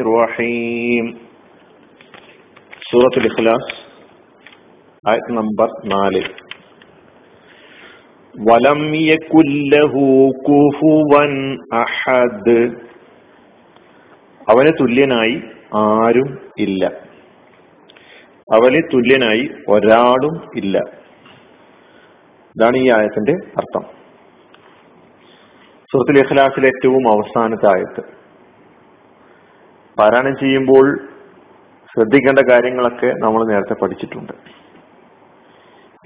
റഹീം സൂറത്തുൽ ഇഖ്ലാസ് നമ്പർ വലം യകുല്ലഹു അഹദ്. അവന് തുല്യനായി ആരും ഇല്ല. അവന് തുല്യനായി ഒരാളും ഇല്ല. ഇതാണ് ഈ ആയത്തിന്റെ അർത്ഥം. സുഹൃത്തുൽ ഇഖ്ലാസിലെ ഏറ്റവും അവസാനത്തെ ആയത്ത്. പാരായണം ചെയ്യുമ്പോൾ ശ്രദ്ധിക്കേണ്ട കാര്യങ്ങളൊക്കെ നമ്മൾ നേരത്തെ പഠിച്ചിട്ടുണ്ട്.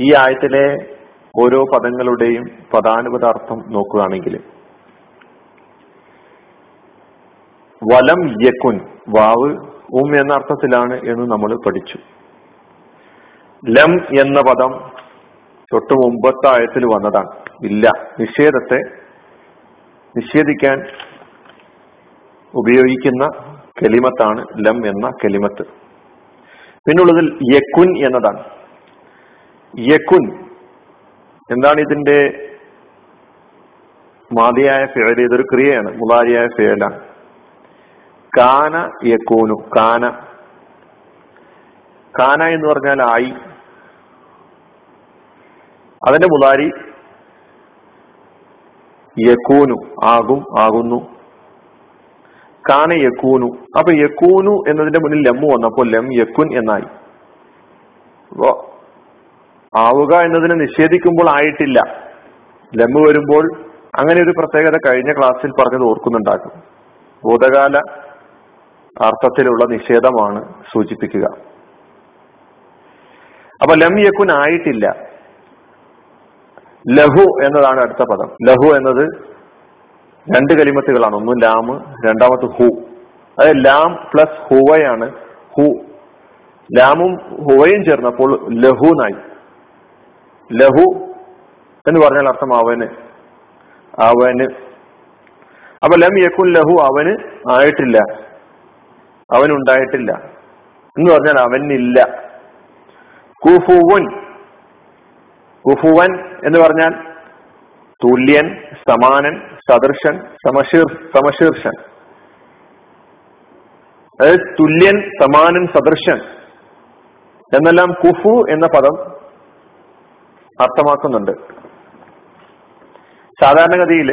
ഈ ആയത്തിലെ ഓരോ പദങ്ങളുടെയും പദാനുപത അർത്ഥം നോക്കുകയാണെങ്കിൽ വലം യക്കുൻ വാവ് ഉം എന്ന അർത്ഥത്തിലാണ് എന്ന് നമ്മൾ പഠിച്ചു. ലം എന്ന പദം തൊട്ട് മുമ്പത്തെ ആയത്തിൽ വന്നതാണ്. ഇല്ല നിഷേധത്തെ നിഷേധിക്കാൻ ഉപയോഗിക്കുന്ന കെലിമത്താണ് ലം എന്ന കെലിമത്ത്. പിന്നുള്ളതിൽ യക്കുൻ എന്നതാണ്. യക്കുൻ എന്താണ് ഇതിന്റെ മാതിയായ ഫേൽ ഇതൊരു ക്രിയയാണ് മുതാരിയായ ഫേലാണ് കാന യക്കൂനു കാന. കാന എന്ന് പറഞ്ഞാൽ ആയി. അതിന്റെ മുതാരി യക്കൂനു ആകും ആകുന്നു. കാന യക്കൂനു അപ്പൊ യക്കൂനു എന്നതിന്റെ മുന്നിൽ ലമ്മു വന്നപ്പോൾ ലം യക്കുൻ എന്നായി. അപ്പോ ആവുക എന്നതിനെ നിഷേധിക്കുമ്പോൾ ആയിട്ടില്ല. ലമ്മു വരുമ്പോൾ അങ്ങനെ ഒരു പ്രത്യേകത കഴിഞ്ഞ ക്ലാസ്സിൽ പറഞ്ഞത് ഓർക്കുന്നുണ്ടാക്കും. ഭൂതകാല അർത്ഥത്തിലുള്ള നിഷേധമാണ് സൂചിപ്പിക്കുക. അപ്പൊ ലം യക്കുൻ ആയിട്ടില്ല. ലഹു എന്നതാണ് അടുത്ത പദം. ലഹു എന്നത് രണ്ട് കലിമത്തുകളാണ്. ഒന്ന് ലാം രണ്ടാമത്തെ ഹു. അതായത് ലാം പ്ലസ് ഹുവയാണ് ഹു. ലാമും ഹുവയും ചേർന്നപ്പോൾ ലഹുനായി ലഹു എന്ന് പറഞ്ഞാൽ അർത്ഥം അവന്. അവന്. അപ്പൊ ലം യക്കുൻ ലഹു അവന് ആയിട്ടില്ല. അവൻ ഉണ്ടായിട്ടില്ല എന്ന് പറഞ്ഞാൽ അവനില്ല. കുഫുവൻ കുഫുവൻ എന്ന് പറഞ്ഞാൽ തുല്യൻ സമാനൻ സദൃശൻ സമശീർ സമശീർഷൻ. അതായത് തുല്യൻ സമാനൻ സദൃശൻ എന്നെല്ലാം കുഫു എന്ന പദം അർത്ഥമാക്കുന്നുണ്ട്. സാധാരണഗതിയിൽ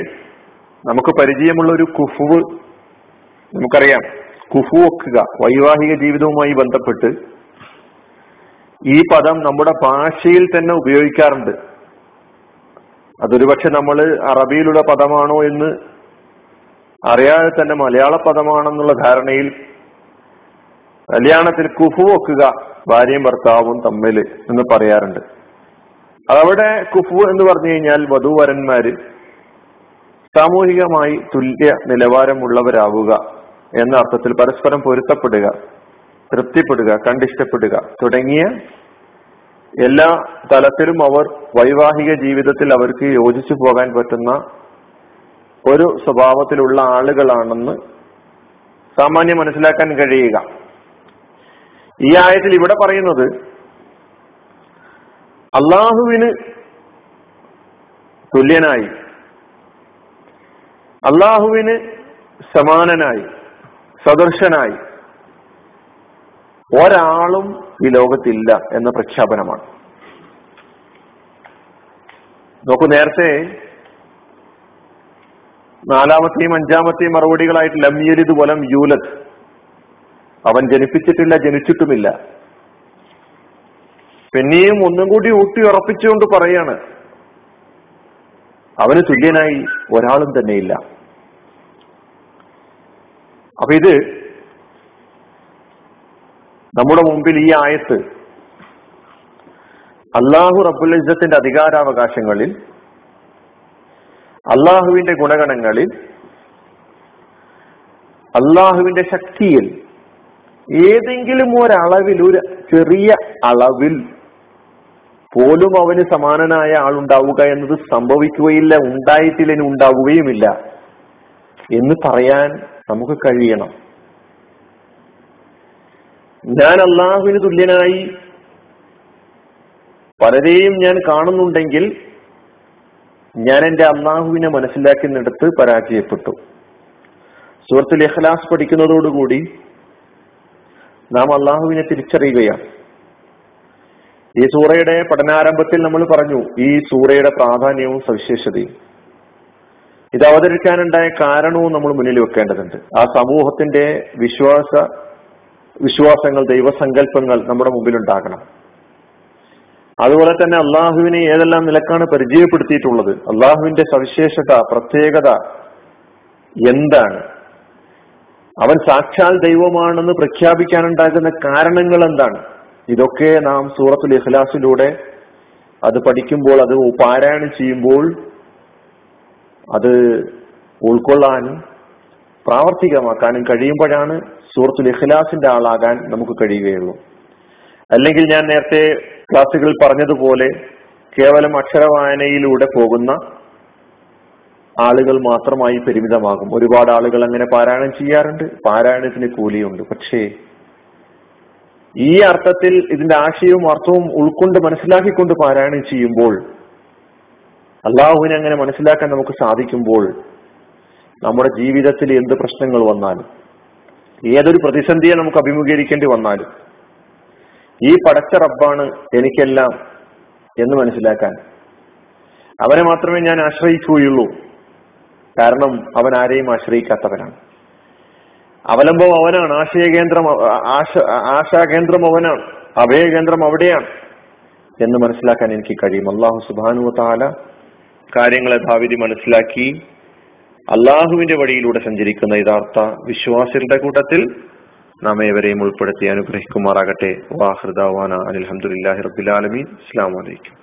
നമുക്ക് പരിചയമുള്ള ഒരു കുഫു നമുക്കറിയാം. കുഫു വെക്കുക വൈവാഹിക ജീവിതവുമായി ബന്ധപ്പെട്ട് ഈ പദം നമ്മുടെ ഭാഷയിൽ തന്നെ ഉപയോഗിക്കാറുണ്ട്. അതൊരു പക്ഷെ നമ്മൾ അറബിയിലുള്ള പദമാണോ എന്ന് അറിയാതെ തന്നെ മലയാള പദമാണെന്നുള്ള ധാരണയിൽ കല്യാണത്തിൽ കുഫു വെക്കുക ഭാര്യയും ഭർത്താവും തമ്മിൽ എന്ന് പറയാറുണ്ട്. അതവിടെ കുഫു എന്ന് പറഞ്ഞു കഴിഞ്ഞാൽ വധുവരന്മാര് സാമൂഹികമായി തുല്യ നിലവാരമുള്ളവരാവുക എന്ന അർത്ഥത്തിൽ പരസ്പരം പൊരുത്തപ്പെടുക തൃപ്തിപ്പെടുക കണ്ടിഷ്ടപ്പെടുക തുടങ്ങിയ എല്ലാ തലത്തിലും അവർ വൈവാഹിക ജീവിതത്തിൽ അവർക്ക് യോജിച്ചു പോകാൻ പറ്റുന്ന ഒരു സ്വഭാവത്തിലുള്ള ആളുകളാണെന്ന് സാമാന്യം മനസ്സിലാക്കാൻ കഴിയുക. ഈ ആയത്തിൽ ഇവിടെ പറയുന്നത് അള്ളാഹുവിന് തുല്യനായി അള്ളാഹുവിന് സമാനനായി സദർശനായി ഒരാളും ഈ ലോകത്തില്ല എന്ന പ്രഖ്യാപനമാണ്. നോക്കൂ നേരത്തെ നാലാമത്തെയും അഞ്ചാമത്തെയും മറുപടികളായിട്ട് ലംയലിത് വലം യൂലത് അവൻ ജനിപ്പിച്ചിട്ടില്ല ജനിച്ചിട്ടുമില്ല. പിന്നെയും ഒന്നും കൂടി ഊട്ടി ഉറപ്പിച്ചുകൊണ്ട് പറയാണ് അവന് തുല്യനായി ഒരാളും തന്നെയില്ല. അപ്പൊ ഇത് നമ്മുടെ മുമ്പിൽ ഈ ആയത്ത് അള്ളാഹു റബ്ബുൽ ഇസ്സത്തിന്റെ അധികാരാവകാശങ്ങളിൽ അള്ളാഹുവിന്റെ ഗുണഗണങ്ങളിൽ അള്ളാഹുവിന്റെ ശക്തിയിൽ ഏതെങ്കിലും ഒരളവിൽ ഒരു ചെറിയ അളവിൽ പോലും അവന് സമാനനായ ആളുണ്ടാവുക എന്നത് സംഭവിക്കുകയില്ല ഉണ്ടായിട്ടില്ല ഉണ്ടാവുകയുമില്ല എന്ന് പറയാൻ നമുക്ക് കഴിയണം. ഞാൻ അള്ളാഹുവിന് തുല്യനായി. പലരെയും ഞാൻ കാണുന്നുണ്ടെങ്കിൽ ഞാൻ എന്റെ അള്ളാഹുവിനെ മനസ്സിലാക്കുന്നിടത്ത് പരാജയപ്പെട്ടു. സുഹൃത്തുൽ ഇഖ്ലാസ് പഠിക്കുന്നതോടുകൂടി നാം അള്ളാഹുവിനെ തിരിച്ചറിയുകയാണ്. ഈ സൂറയുടെ പഠനാരംഭത്തിൽ നമ്മൾ പറഞ്ഞു ഈ സൂറയുടെ പ്രാധാന്യവും സവിശേഷതയും. ഇത് അവതരിക്കാനുണ്ടായ കാരണവും നമ്മൾ മുന്നിൽ വെക്കേണ്ടതുണ്ട്. ആ സമൂഹത്തിന്റെ വിശ്വാസ വിശ്വാസങ്ങൾ ദൈവസങ്കല്പങ്ങൾ നമ്മുടെ മുമ്പിൽ ഉണ്ടാകണം അതുപോലെ തന്നെ അള്ളാഹുവിനെ ഏതെല്ലാം നിലക്കാണ് പരിചയപ്പെടുത്തിയിട്ടുള്ളത്? അള്ളാഹുവിന്റെ സവിശേഷത പ്രത്യേകത എന്താണ്? അവൻ സാക്ഷാൽ ദൈവമാണെന്ന് പ്രഖ്യാപിക്കാനുണ്ടാകുന്ന കാരണങ്ങൾ എന്താണ്? ഇതൊക്കെ നാം സൂറത്തുൽ ഇഖ്ലാസിലൂടെ അത് പഠിക്കുമ്പോൾ അത് പാരായണം ചെയ്യുമ്പോൾ അത് ഉൾക്കൊള്ളാനും പ്രാവർത്തികമാക്കാനും കഴിയുമ്പോഴാണ് സൂറത്തുൽ ഇഖ്ലാസിന്റെ ആളാകാൻ നമുക്ക് കഴിയുകയുള്ളൂ. അല്ലെങ്കിൽ ഞാൻ നേരത്തെ ക്ലാസ്സുകളിൽ പറഞ്ഞതുപോലെ കേവലം അക്ഷരവായനയിലൂടെ പോകുന്ന ആളുകൾ മാത്രമായി പരിമിതമാകും. ഒരുപാട് ആളുകൾ അങ്ങനെ പാരായണം ചെയ്യാറുണ്ട് പാരായണത്തിന് കൂലിയുണ്ട്. പക്ഷേ ഈ അർത്ഥത്തിൽ ഇതിന്റെ ആശയവും അർത്ഥവും ഉൾക്കൊണ്ട് മനസ്സിലാക്കിക്കൊണ്ട് പാരായണം ചെയ്യുമ്പോൾ അള്ളാഹുവിനെ അങ്ങനെ മനസ്സിലാക്കാൻ നമുക്ക് സാധിക്കുമ്പോൾ നമ്മുടെ ജീവിതത്തിൽ എന്ത് പ്രശ്നങ്ങൾ വന്നാലും ഏതൊരു പ്രതിസന്ധിയെ നമുക്ക് അഭിമുഖീകരിക്കേണ്ടി വന്നാലും ഈ പടച്ച റബ്ബാണ് എനിക്കെല്ലാം എന്ന് മനസ്സിലാക്കാൻ. അവനെ മാത്രമേ ഞാൻ ആശ്രയിക്കുകയുള്ളൂ. കാരണം അവൻ ആരെയും ആശ്രയിക്കാത്തവനാണ്. അവലംബം അവനാണ് ആശയകേന്ദ്രം ആശ ആശാകേന്ദ്രം അവനാണ് അഭയകേന്ദ്രം അവിടെയാണ് എന്ന് മനസ്സിലാക്കാൻ എനിക്ക് കഴിയും. അള്ളാഹു സുബാനു താല കാര്യങ്ങളെ ഭാവിധി മനസ്സിലാക്കി അള്ളാഹുവിന്റെ വഴിയിലൂടെ സഞ്ചരിക്കുന്ന യഥാർത്ഥ വിശ്വാസികളുടെ കൂട്ടത്തിൽ നാം ഏവരെയും ഉൾപ്പെടുത്തി അനുഗ്രഹിക്കുമാറാകട്ടെ. വാഹൃദാവാന അനിൽഹമുല്ലാഹി റബുലാലമീൻ അസ്സാം വലൈക്കും